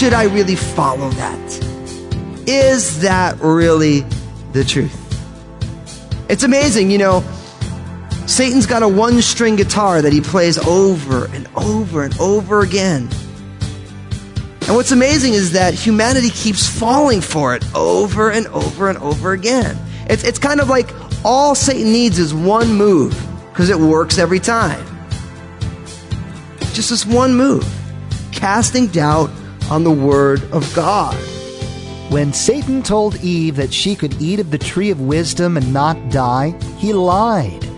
Should I really follow that? Is that really the truth? It's amazing, you know. Satan's got a one string guitar that he plays over and over and over again. And what's amazing is that humanity keeps falling for it over and over and over again. It's, it's kind of like all Satan needs is one move because it works every time. Just this one move casting doubt on the Word of God. When Satan told Eve that she could eat of the tree of wisdom and not die, he lied.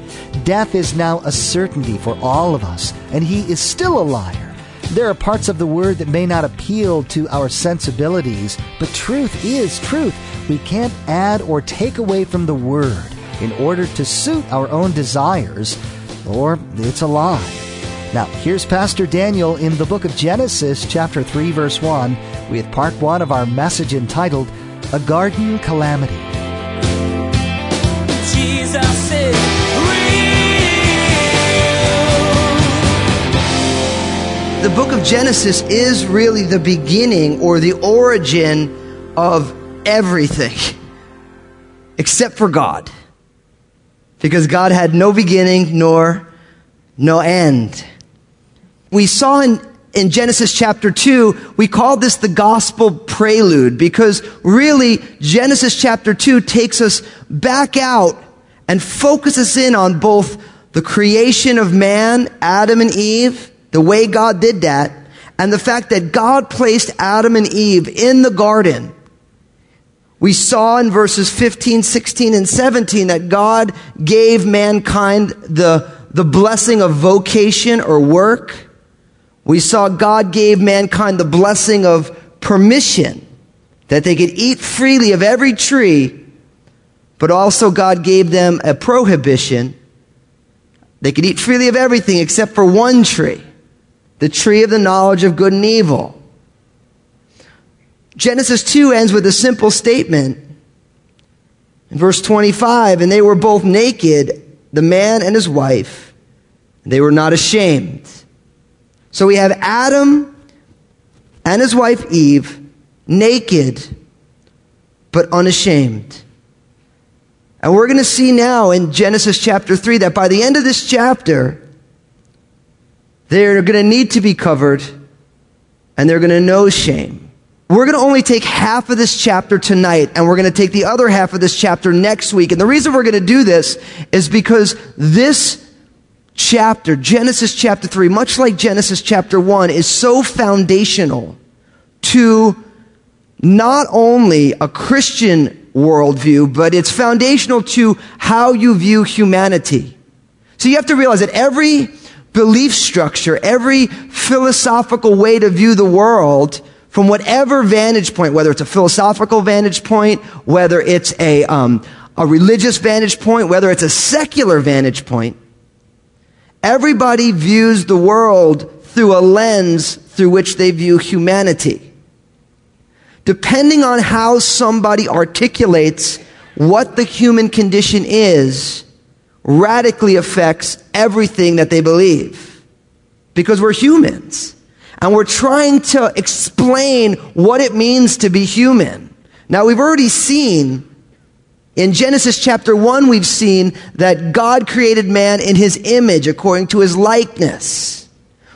Death is now a certainty for all of us, and he is still a liar. There are parts of the word that may not appeal to our sensibilities, but truth is truth. We can't add or take away from the word in order to suit our own desires, or it's a lie. Now, here's Pastor Daniel in the book of Genesis, chapter 3, verse 1, with part 1 of our message entitled, A Garden Calamity. The book of Genesis is really the beginning or the origin of everything except for God. Because God had no beginning nor no end. We saw in, in Genesis chapter 2, we call this the gospel prelude because really Genesis chapter 2 takes us back out and focuses in on both the creation of man, Adam and Eve, the way God did that, and the fact that God placed Adam and Eve in the garden. We saw in verses 15, 16, and 17 that God gave mankind the, the blessing of vocation or work. We saw God gave mankind the blessing of permission, that they could eat freely of every tree, but also God gave them a prohibition. They could eat freely of everything except for one tree, the tree of the knowledge of good and evil. Genesis 2 ends with a simple statement. In verse 25, and they were both naked, the man and his wife, and they were not ashamed. So we have Adam and his wife Eve naked, but unashamed. And we're going to see now in Genesis chapter 3 that by the end of this chapter, they're going to need to be covered and they're going to know shame. We're going to only take half of this chapter tonight, and we're going to take the other half of this chapter next week. And the reason we're going to do this is because this chapter, Genesis chapter 3, much like Genesis chapter 1, is so foundational to not only a Christian worldview, but it's foundational to how you view humanity. So you have to realize that every belief structure, every philosophical way to view the world, from whatever vantage point, whether it's a philosophical vantage point, whether it's a, um, a religious vantage point, whether it's a secular vantage point, everybody views the world through a lens through which they view humanity. Depending on how somebody articulates what the human condition is, radically affects everything that they believe. Because we're humans. And we're trying to explain what it means to be human. Now, we've already seen in Genesis chapter 1, we've seen that God created man in his image according to his likeness.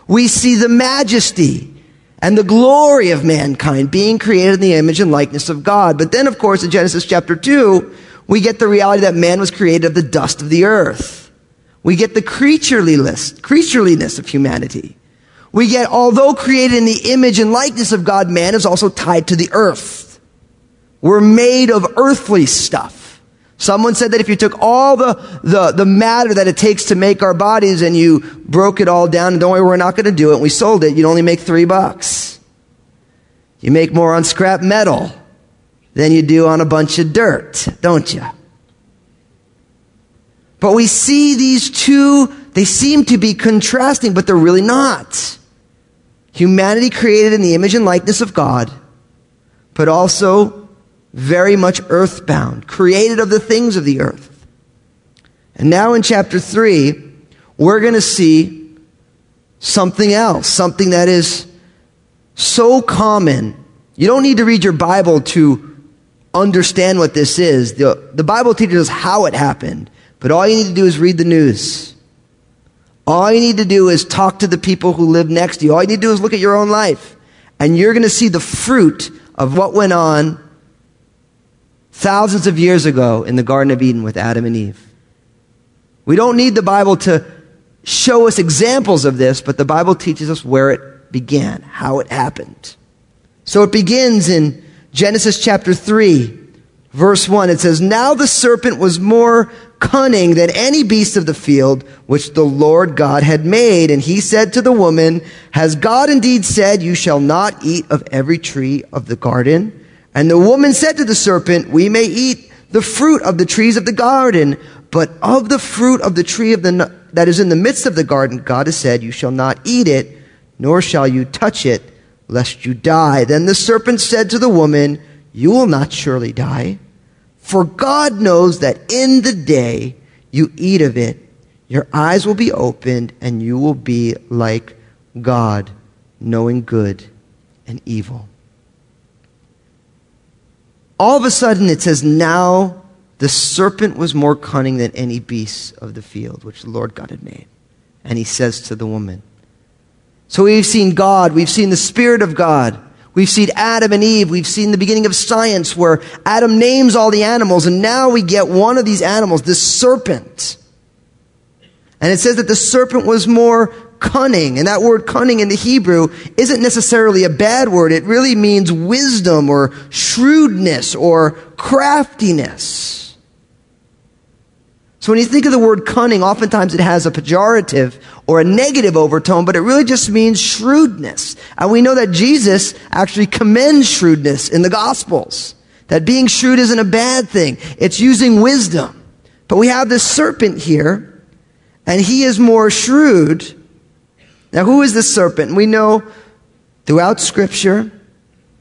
We see the majesty and the glory of mankind being created in the image and likeness of God. But then, of course, in Genesis chapter 2, we get the reality that man was created of the dust of the earth. We get the creatureliness, creatureliness of humanity. We get, although created in the image and likeness of God, man is also tied to the earth. We're made of earthly stuff. Someone said that if you took all the, the, the matter that it takes to make our bodies and you broke it all down, and don't worry, we're not going to do it, and we sold it, you'd only make three bucks. You make more on scrap metal than you do on a bunch of dirt, don't you? But we see these two, they seem to be contrasting, but they're really not. Humanity created in the image and likeness of God, but also very much earthbound, created of the things of the earth. And now in chapter 3, we're going to see something else, something that is so common. You don't need to read your Bible to understand what this is. The, the Bible teaches us how it happened, but all you need to do is read the news. All you need to do is talk to the people who live next to you. All you need to do is look at your own life, and you're going to see the fruit of what went on thousands of years ago in the Garden of Eden with Adam and Eve. We don't need the Bible to show us examples of this, but the Bible teaches us where it began, how it happened. So it begins in Genesis chapter 3, verse 1. It says, Now the serpent was more cunning than any beast of the field which the Lord God had made. And he said to the woman, Has God indeed said, You shall not eat of every tree of the garden? And the woman said to the serpent, We may eat the fruit of the trees of the garden, but of the fruit of the tree of the, that is in the midst of the garden, God has said, You shall not eat it, nor shall you touch it, lest you die. Then the serpent said to the woman, You will not surely die. For God knows that in the day you eat of it, your eyes will be opened, and you will be like God, knowing good and evil. All of a sudden, it says, Now the serpent was more cunning than any beast of the field which the Lord God had made. And he says to the woman, So we've seen God, we've seen the Spirit of God, we've seen Adam and Eve, we've seen the beginning of science where Adam names all the animals, and now we get one of these animals, this serpent. And it says that the serpent was more cunning. And that word cunning in the Hebrew isn't necessarily a bad word. It really means wisdom or shrewdness or craftiness. So when you think of the word cunning, oftentimes it has a pejorative or a negative overtone, but it really just means shrewdness. And we know that Jesus actually commends shrewdness in the Gospels. That being shrewd isn't a bad thing. It's using wisdom. But we have this serpent here, and he is more shrewd now, who is the serpent? We know throughout Scripture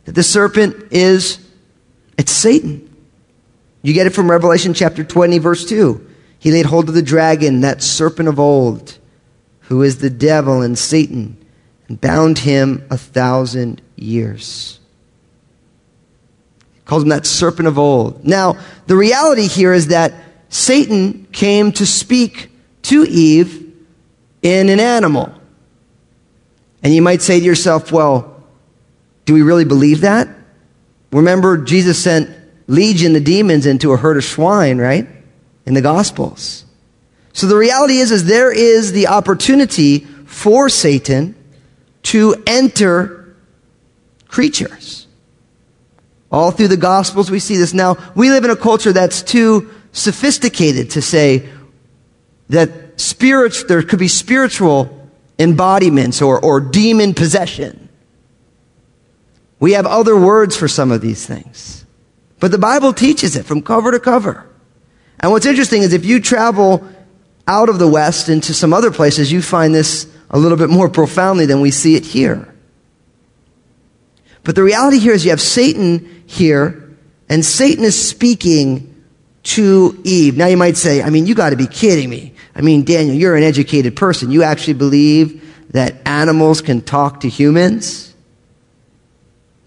that the serpent is, it's Satan. You get it from Revelation chapter 20, verse 2. He laid hold of the dragon, that serpent of old, who is the devil and Satan, and bound him a thousand years. He calls him that serpent of old. Now, the reality here is that Satan came to speak to Eve in an animal. And you might say to yourself, well, do we really believe that? Remember, Jesus sent legion of demons into a herd of swine, right? In the Gospels. So the reality is, is there is the opportunity for Satan to enter creatures. All through the Gospels, we see this. Now, we live in a culture that's too sophisticated to say that spirit, there could be spiritual embodiments or, or demon possession. We have other words for some of these things. But the Bible teaches it from cover to cover. And what's interesting is if you travel out of the West into some other places, you find this a little bit more profoundly than we see it here. But the reality here is you have Satan here, and Satan is speaking to Eve. Now you might say, I mean, you got to be kidding me. I mean, Daniel, you're an educated person. You actually believe that animals can talk to humans?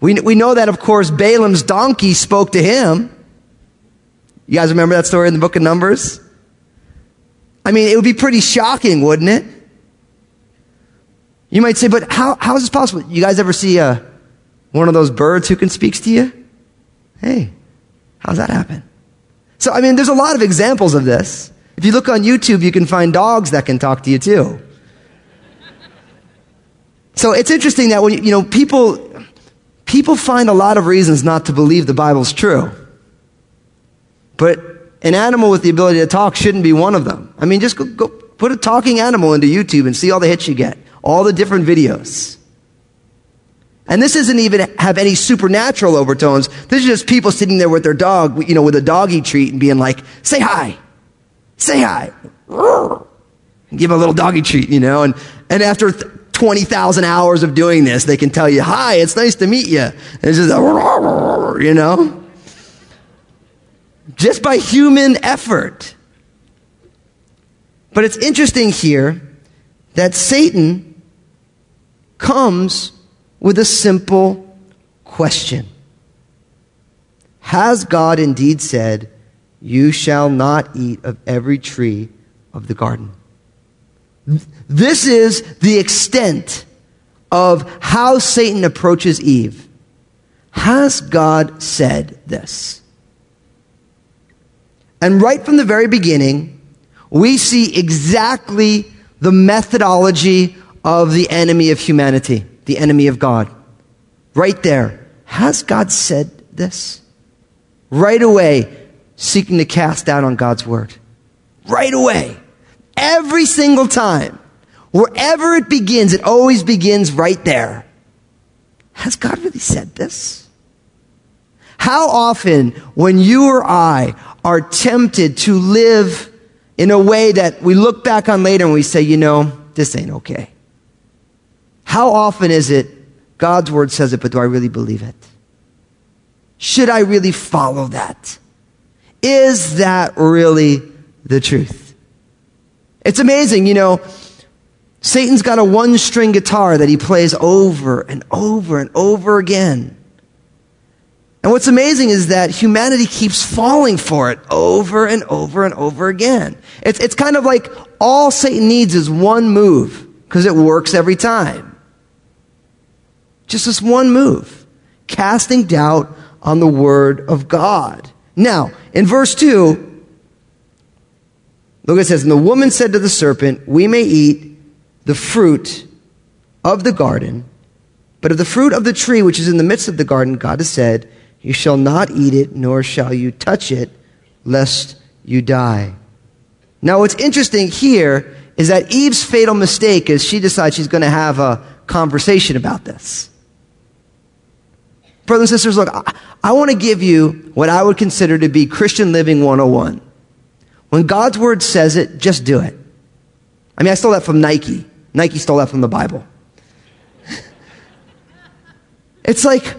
We, we know that, of course, Balaam's donkey spoke to him. You guys remember that story in the book of Numbers? I mean, it would be pretty shocking, wouldn't it? You might say, but how, how is this possible? You guys ever see uh, one of those birds who can speak to you? Hey, how's that happen? So, I mean, there's a lot of examples of this. If you look on YouTube, you can find dogs that can talk to you too. So it's interesting that when, you know, people, people find a lot of reasons not to believe the Bible's true. But an animal with the ability to talk shouldn't be one of them. I mean, just go, go put a talking animal into YouTube and see all the hits you get. All the different videos. And this doesn't even have any supernatural overtones. This is just people sitting there with their dog, you know, with a doggy treat and being like, say hi. Say hi. and Give them a little doggy treat, you know, and, and after th- 20,000 hours of doing this, they can tell you, hi, it's nice to meet you. And it's just, you know, just by human effort. But it's interesting here that Satan comes with a simple question. Has God indeed said, You shall not eat of every tree of the garden? This is the extent of how Satan approaches Eve. Has God said this? And right from the very beginning, we see exactly the methodology of the enemy of humanity, the enemy of God. Right there. Has God said this? Right away, seeking to cast doubt on God's word. Right away. Every single time. Wherever it begins, it always begins right there. Has God really said this? How often, when you or I are tempted to live in a way that we look back on later and we say, you know, this ain't okay. How often is it God's word says it, but do I really believe it? Should I really follow that? Is that really the truth? It's amazing, you know, Satan's got a one string guitar that he plays over and over and over again. And what's amazing is that humanity keeps falling for it over and over and over again. It's, it's kind of like all Satan needs is one move because it works every time. Just this one move, casting doubt on the word of God. Now, in verse 2, look, it says, And the woman said to the serpent, We may eat the fruit of the garden, but of the fruit of the tree which is in the midst of the garden, God has said, You shall not eat it, nor shall you touch it, lest you die. Now, what's interesting here is that Eve's fatal mistake is she decides she's going to have a conversation about this. Brothers and sisters, look, I, I want to give you what I would consider to be Christian living 101. When God's word says it, just do it. I mean, I stole that from Nike. Nike stole that from the Bible. it's like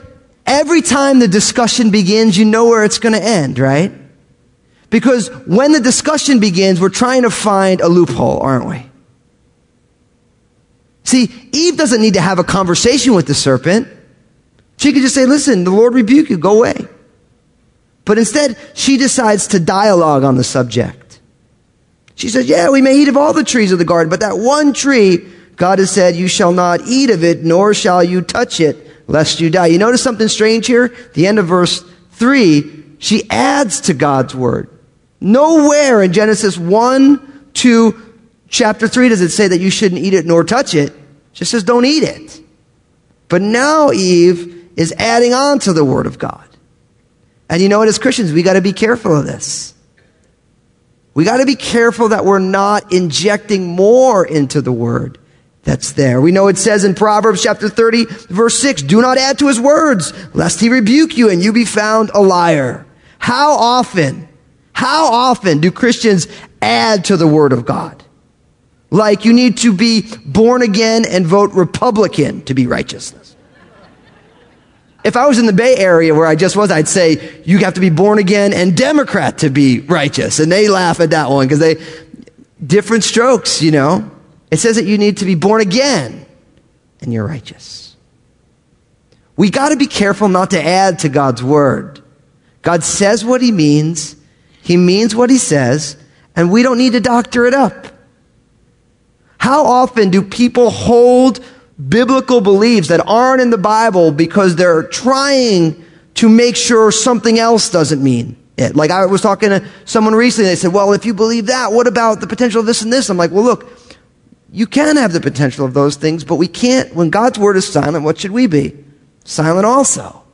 every time the discussion begins, you know where it's going to end, right? Because when the discussion begins, we're trying to find a loophole, aren't we? See, Eve doesn't need to have a conversation with the serpent. She could just say, listen, the Lord rebuke you, go away. But instead, she decides to dialogue on the subject. She says, yeah, we may eat of all the trees of the garden, but that one tree, God has said, you shall not eat of it, nor shall you touch it, lest you die. You notice something strange here? The end of verse 3, she adds to God's word. Nowhere in Genesis 1 to chapter 3 does it say that you shouldn't eat it nor touch it. It just says don't eat it. But now Eve is adding on to the word of God. And you know what, as Christians, we got to be careful of this. We got to be careful that we're not injecting more into the word that's there. We know it says in Proverbs chapter 30, verse 6, do not add to his words, lest he rebuke you and you be found a liar. How often, how often do Christians add to the word of God? Like you need to be born again and vote Republican to be righteousness. If I was in the Bay Area where I just was, I'd say you have to be born again and Democrat to be righteous. And they laugh at that one because they, different strokes, you know. It says that you need to be born again and you're righteous. We got to be careful not to add to God's word. God says what he means, he means what he says, and we don't need to doctor it up. How often do people hold biblical beliefs that aren't in the Bible because they're trying to make sure something else doesn't mean it? Like I was talking to someone recently, they said, well, if you believe that, what about the potential of this and this? I'm like, well, look, you can have the potential of those things, but we can't, when God's word is silent, what should we be? Silent also.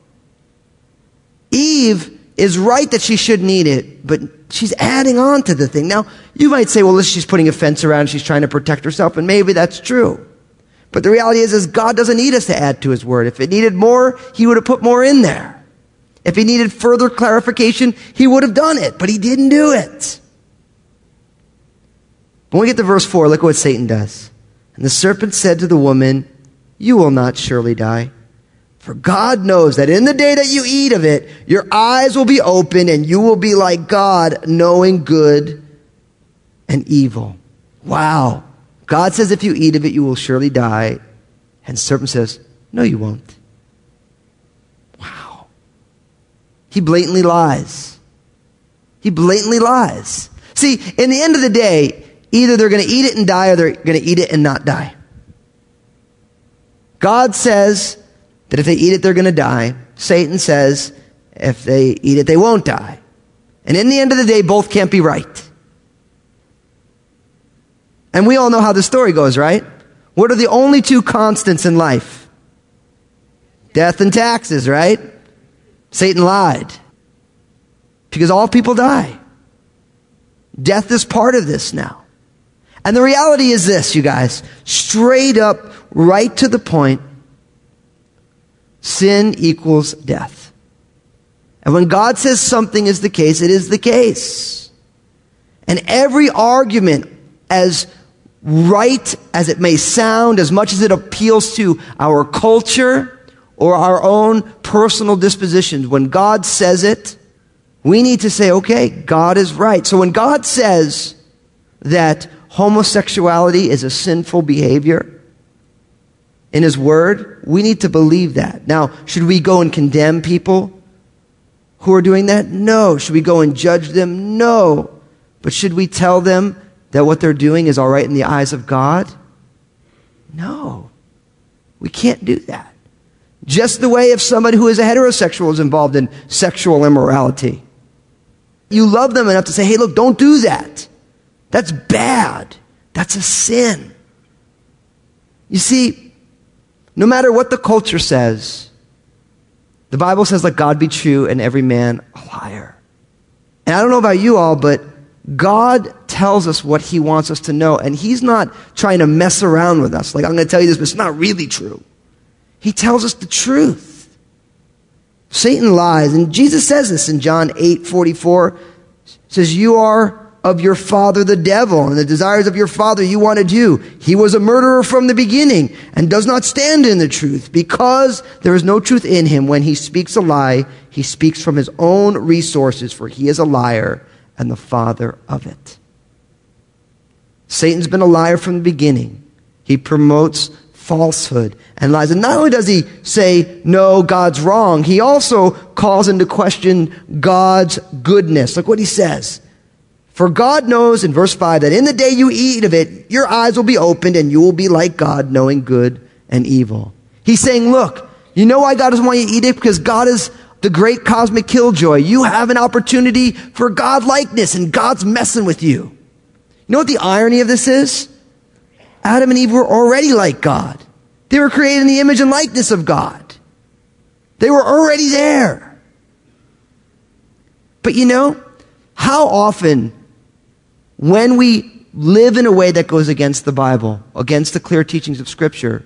Eve is right that she shouldn't eat it, but she's adding on to the thing. Now, you might say, well, listen, she's putting a fence around, she's trying to protect herself, and maybe that's true. But the reality is, is God doesn't need us to add to his word. If it needed more, he would have put more in there. If he needed further clarification, he would have done it, but he didn't do it. When we get to verse 4, look at what Satan does. And the serpent said to the woman, You will not surely die. For God knows that in the day that you eat of it, your eyes will be opened and you will be like God, knowing good and evil. Wow. God says if you eat of it, you will surely die. And serpent says, No, you won't. Wow. He blatantly lies. He blatantly lies. See, in the end of the day, either they're going to eat it and die or they're going to eat it and not die. God says that if they eat it, they're going to die. Satan says if they eat it, they won't die. And in the end of the day, both can't be right. And we all know how the story goes, right? What are the only two constants in life? Death and taxes, right? Satan lied. Because all people die. Death is part of this now. And the reality is this, you guys, straight up, right to the point, sin equals death. And when God says something is the case, it is the case. And every argument, as right as it may sound, as much as it appeals to our culture or our own personal dispositions, when God says it, we need to say, okay, God is right. So when God says that homosexuality is a sinful behavior in His Word, we need to believe that. Now, should we go and condemn people who are doing that? No. Should we go and judge them? No. But should we tell them that what they're doing is all right in the eyes of God? No. We can't do that. Just the way if somebody who is a heterosexual is involved in sexual immorality. You love them enough to say, hey, look, don't do that. That's bad. That's a sin. You see, no matter what the culture says, the Bible says, let God be true and every man a liar. And I don't know about you all, but God tells us what he wants us to know, and he's not trying to mess around with us. Like, I'm going to tell you this, but it's not really true. He tells us the truth. Satan lies, and Jesus says this in John 8 44. Says, You are of your father the devil, and the desires of your father you want to do. He was a murderer from the beginning, and does not stand in the truth, because there is no truth in him. When he speaks a lie, he speaks from his own resources, for he is a liar and the father of it. Satan's been a liar from the beginning. He promotes falsehood and lies. And not only does he say, no, God's wrong, he also calls into question God's goodness. Look what he says. For God knows in verse 5 that in the day you eat of it, your eyes will be opened and you will be like God, knowing good and evil. He's saying, look, you know why God doesn't want you to eat it? Because God is the great cosmic killjoy. You have an opportunity for God likeness and God's messing with you. You know what the irony of this is? Adam and Eve were already like God. They were created in the image and likeness of God. They were already there. But you know, how often when we live in a way that goes against the Bible, against the clear teachings of Scripture,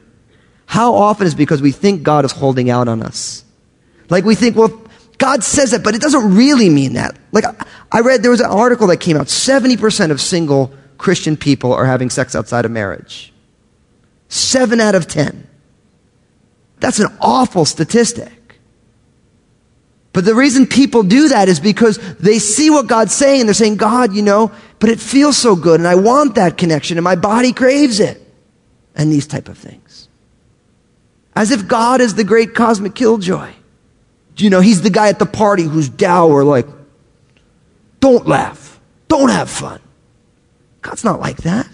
how often is because we think God is holding out on us? Like we think, well, God says it, but it doesn't really mean that. Like I read, there was an article that came out 70% of single Christian people are having sex outside of marriage. Seven out of 10. That's an awful statistic. But the reason people do that is because they see what God's saying and they're saying, God, you know, but it feels so good and I want that connection and my body craves it. And these type of things. As if God is the great cosmic killjoy. You know, he's the guy at the party who's dour, like, don't laugh. Don't have fun. God's not like that.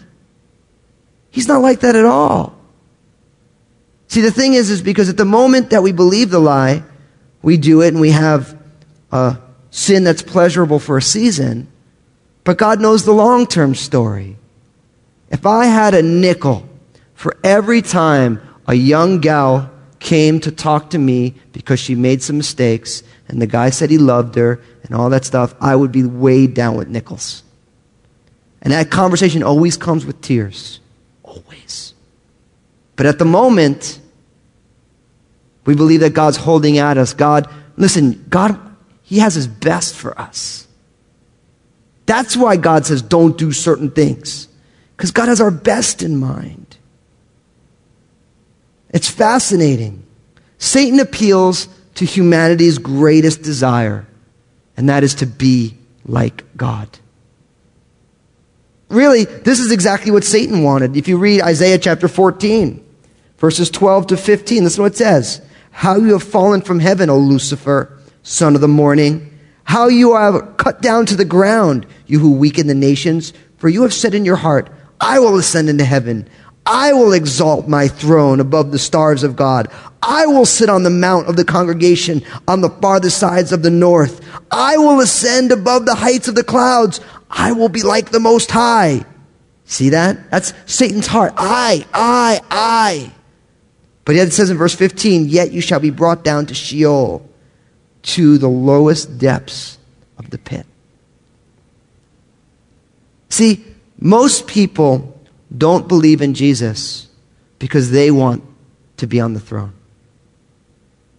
He's not like that at all. See, the thing is, is because at the moment that we believe the lie, we do it and we have a sin that's pleasurable for a season, but God knows the long term story. If I had a nickel for every time a young gal came to talk to me because she made some mistakes and the guy said he loved her and all that stuff, I would be weighed down with nickels. And that conversation always comes with tears. Always. But at the moment, we believe that God's holding at us. God, listen, God, He has His best for us. That's why God says don't do certain things. Because God has our best in mind. It's fascinating. Satan appeals to humanity's greatest desire, and that is to be like God. Really, this is exactly what Satan wanted. If you read Isaiah chapter 14, verses 12 to 15, listen to what it says. How you have fallen from heaven, O Lucifer, son of the morning. How you are cut down to the ground, you who weaken the nations. For you have said in your heart, I will ascend into heaven. I will exalt my throne above the stars of God. I will sit on the mount of the congregation on the farthest sides of the north. I will ascend above the heights of the clouds. I will be like the Most High. See that? That's Satan's heart. I, I, I. But yet it says in verse 15, yet you shall be brought down to Sheol, to the lowest depths of the pit. See, most people don't believe in Jesus because they want to be on the throne.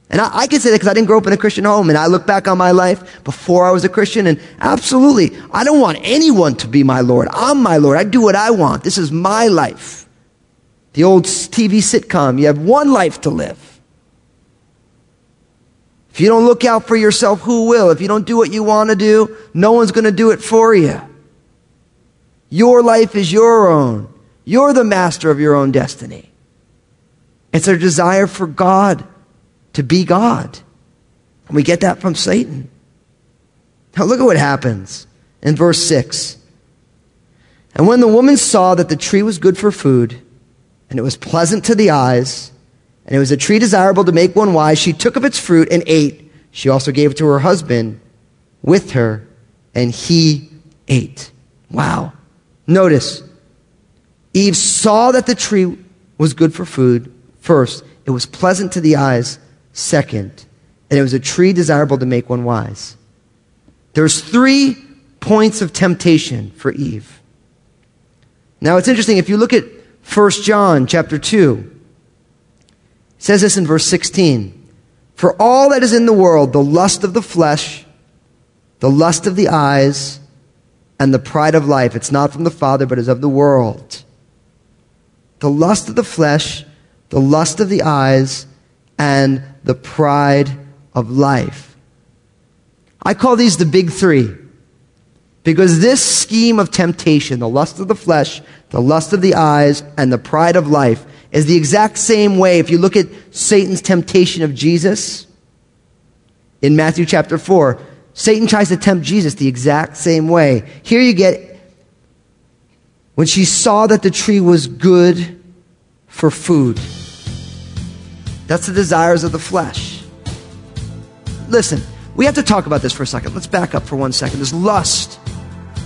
And I, I can say that because I didn't grow up in a Christian home, and I look back on my life before I was a Christian, and absolutely, I don't want anyone to be my Lord. I'm my Lord. I do what I want. This is my life. The old TV sitcom, you have one life to live. If you don't look out for yourself, who will? If you don't do what you want to do, no one's going to do it for you. Your life is your own. You're the master of your own destiny. It's our desire for God to be God. And we get that from Satan. Now look at what happens in verse 6. And when the woman saw that the tree was good for food, and it was pleasant to the eyes, and it was a tree desirable to make one wise, she took of its fruit and ate. She also gave it to her husband with her, and he ate. Wow. Notice, Eve saw that the tree was good for food. First, it was pleasant to the eyes. Second, and it was a tree desirable to make one wise. There's three points of temptation for Eve. Now it's interesting if you look at 1 John chapter 2. Says this in verse 16. For all that is in the world, the lust of the flesh, the lust of the eyes, and the pride of life, it's not from the Father, but is of the world. The lust of the flesh, the lust of the eyes, and the pride of life. I call these the big three. Because this scheme of temptation, the lust of the flesh, the lust of the eyes, and the pride of life, is the exact same way. If you look at Satan's temptation of Jesus in Matthew chapter 4, Satan tries to tempt Jesus the exact same way. Here you get when she saw that the tree was good for food. That's the desires of the flesh. Listen, we have to talk about this for a second. Let's back up for one second. There's lust.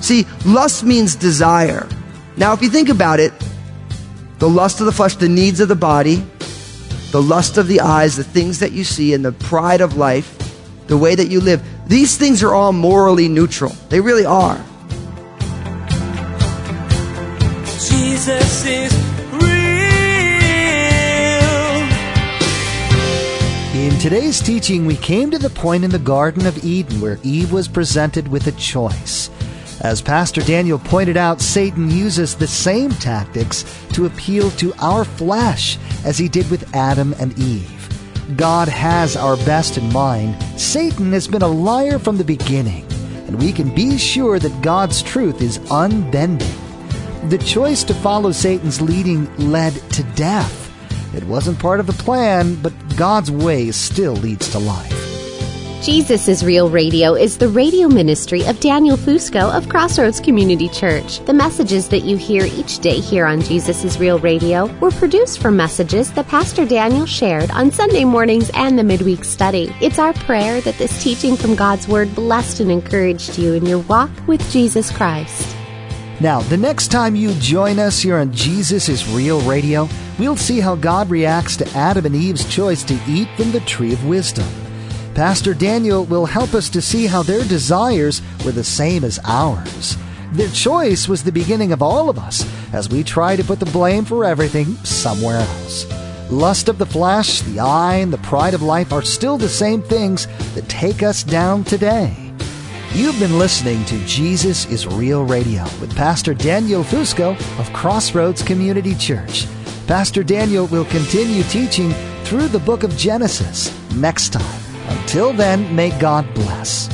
See, lust means desire. Now, if you think about it, the lust of the flesh, the needs of the body, the lust of the eyes, the things that you see, and the pride of life, the way that you live, these things are all morally neutral. They really are. Jesus is real. In today's teaching, we came to the point in the Garden of Eden where Eve was presented with a choice. As Pastor Daniel pointed out, Satan uses the same tactics to appeal to our flesh as he did with Adam and Eve. God has our best in mind. Satan has been a liar from the beginning, and we can be sure that God's truth is unbending. The choice to follow Satan's leading led to death. It wasn't part of the plan, but God's way still leads to life. Jesus is Real Radio is the radio ministry of Daniel Fusco of Crossroads Community Church. The messages that you hear each day here on Jesus is Real Radio were produced from messages that Pastor Daniel shared on Sunday mornings and the midweek study. It's our prayer that this teaching from God's Word blessed and encouraged you in your walk with Jesus Christ. Now, the next time you join us here on Jesus is Real Radio, we'll see how God reacts to Adam and Eve's choice to eat from the tree of wisdom. Pastor Daniel will help us to see how their desires were the same as ours. Their choice was the beginning of all of us as we try to put the blame for everything somewhere else. Lust of the flesh, the eye, and the pride of life are still the same things that take us down today. You've been listening to Jesus is Real Radio with Pastor Daniel Fusco of Crossroads Community Church. Pastor Daniel will continue teaching through the book of Genesis next time. Until then, may God bless.